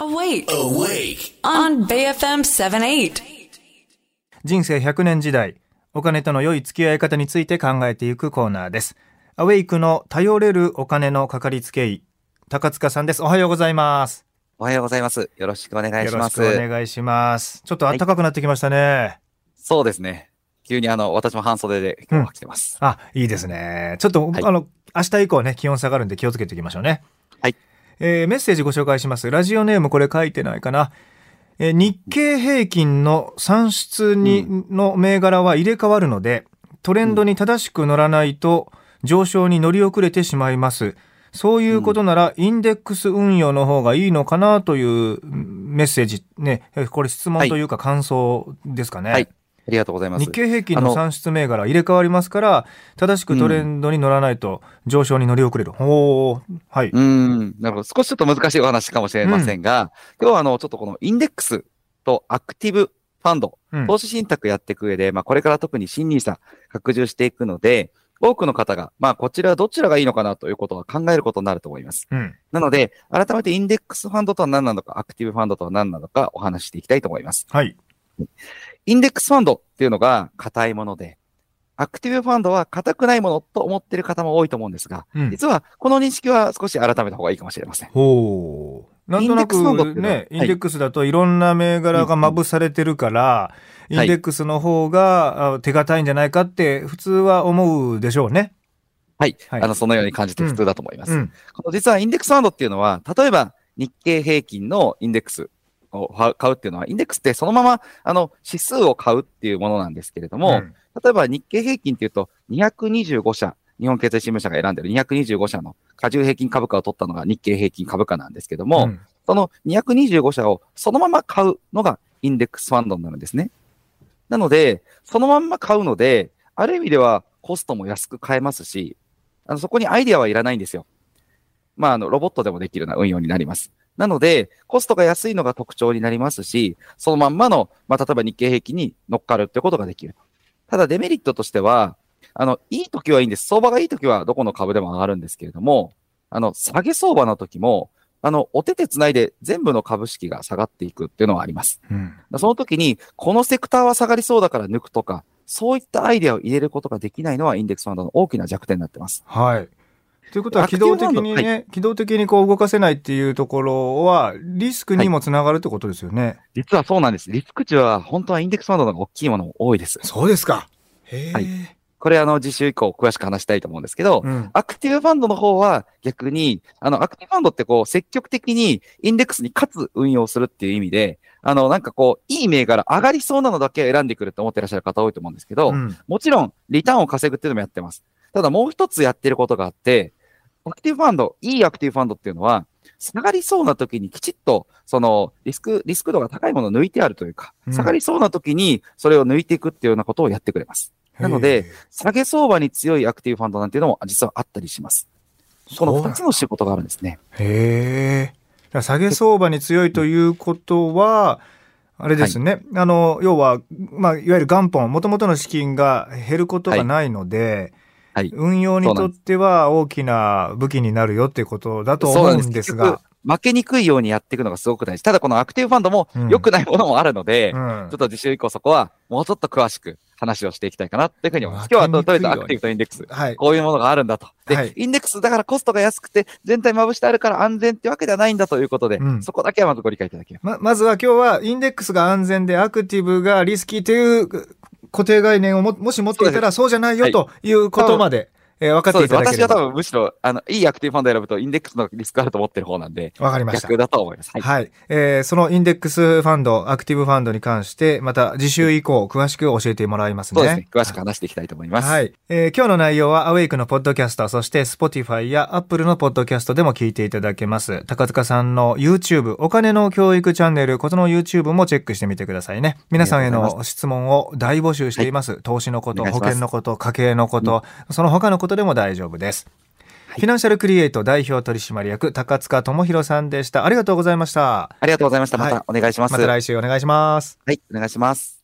Awake. Awake. On BFM 78. 人生100年時代お金との良い付き合い方について考えていくコーナーですアウェイクの頼れるお金のかかりつけ医高塚さんですおはようございますおはようございます。よろしくお願いよろしします。くお願いしますちょっと暖かくなってきましたね、そうですね。急にあの、私も半袖で今日は来てます。あいいですねちょっと、はいあの明日以降ね気温下がるんで気をつけていきましょうねはい、えーメッセージご紹介します。ラジオネームこれ書いてないかな。えー日経平均の算出に、の銘柄は入れ替わるのでトレンドに正しく乗らないと上昇に乗り遅れてしまいます。そういうことなら、インデックス運用の方がいいのかなというメッセージ。ねこれ質問というか感想ですかね、はい。ありがとうございます。日経平均あのの算出銘柄入れ替わりますから正しくトレンドに乗らないと上昇に乗り遅れる、ほうはい、うーん。なるほど。少しちょっと難しいお話かもしれませんが、今日はあの、ちょっとこのインデックスとアクティブファンド、うん投資信託やっていく上で、まあこれから特に新ニーサ拡充していくので、多くの方が、まあこちらどちらがいいのかなということは考えることになると思います。うんなので、改めてインデックスファンドとは何なのか、アクティブファンドとは何なのかお話ししていきたいと思います。はいインデックスファンドっていうのが硬いもので、アクティブファンドは硬くないものと思っている方も多いと思うんですが、うん実はこの認識は少し改めた方がいいかもしれません。ほうなんとなインデックスファンドっくね、インデックスだといろんな銘柄がまぶされてるから、んインデックスの方があ手堅いんじゃないかって普通は思うでしょうね。はい。はいあの、そのように感じて普通だと思います。うんこの実はインデックスファンドっていうのは、例えば日経平均のインデックスを買うっていうのは、インデックスってそのまま、あの、指数を買うっていうものなんですけれども、うん例えば日経平均っていうと、225社、日本経済新聞社が選んでる225社の過重平均株価を取ったのが日経平均株価なんですけども、うんその225社をそのまま買うのがインデックスファンドになるんですね。なので、そのまんま買うので、ある意味ではコストも安く買えますし、あのそこにアイデアはいらないんですよ。まあ、あの、ロボットでもできるような運用になります。なので、コストが安いのが特徴になりますし、そのまんまの、まあ、例えば日経平均に乗っかるってことができる。ただ、デメリットとしては、あの、いい時はいいんです。相場がいい時はどこの株でも上がるんですけれども、あの、下げ相場の時も、あの、お手手つないで全部の株式が下がっていくっていうのはあります。うんその時に、このセクターは下がりそうだから抜くとか、そういったアイデアを入れることができないのはインデックスファンドの大きな弱点になってます。はい。ということは、機動的にね、機動的にこう動かせないっていうところは、リスクにもつながるってことですよね。実はそうなんです。リスク値は本当はインデックスファンドの方が大きいものも多いです。そうですか。へえ。はいこれあの、次週以降詳しく話したいと思うんですけど、うん。アクティブファンドの方は逆に、あの、アクティブファンドってこう、積極的にインデックスにかつ運用するっていう意味で、あの、なんかこう、いい銘柄上がりそうなのだけ選んでくるって思ってらっしゃる方多いと思うんですけど、うんもちろん、リターンを稼ぐっていうのもやってます。ただもう一つやってることがあって、アクティブファンド、いいアクティブファンドっていうのは、下がりそうな時にきちっと、その、リスク、リスク度が高いものを抜いてあるというか、うん下がりそうな時にそれを抜いていくっていうようなことをやってくれます。なので、下げ相場に強いアクティブファンドなんていうのも実はあったりします。この二つの仕事があるんですね。へえ。下げ相場に強いということは、あれですね。あの、要は、まあ、いわゆる元本、もともとの資金が減ることがないので、はい。運用にとっては大きな武器になるよっていうことだと思うんですが。負けにくいようにやっていくのがすごく大事。ただこのアクティブファンドもうん良くないものもあるので、うんちょっと次週以降そこはもうちょっと詳しく話をしていきたいかなっていうふうに思います。今日はとりあえずアクティブとインデックス。はい。こういうものがあるんだと。で、はいインデックスだからコストが安くて全体まぶしてあるから安全ってわけではないんだということで、うんそこだけはまずご理解いただければ。ま、まずは今日はインデックスが安全でアクティブがリスキーという固定概念をももし持っていたらそうじゃないよはい。ということまで、えー分かっていそうです。私は多ただければ。分むしろ、あの、いいアクティブファンド選ぶとインデックスのリスクあると思ってる方なんで、わかりました逆。だと思います。はい。はい。えーそのインデックスファンド、アクティブファンドに関して、また次週以降、詳しく教えてもらいますね。そうですね。詳しく話していきたいと思います。はい。えー今日の内容は、アウェイクのポッドキャスト、そして Spotify や Apple のポッドキャストでも聞いていただけます。高塚さんの YouTube、お金の教育チャンネル、ことの YouTube もチェックしてみてくださいね。皆さんへの質問を大募集しています。投資のこと、保険のこと、家計のこと、その他のことでも大丈夫です。フィナンシャルクリエイト代表取締役高塚智博さんでした。ありがとうございました。ありがとうございました。まはいたお願いします。また来週お願いします。はい、お願いします。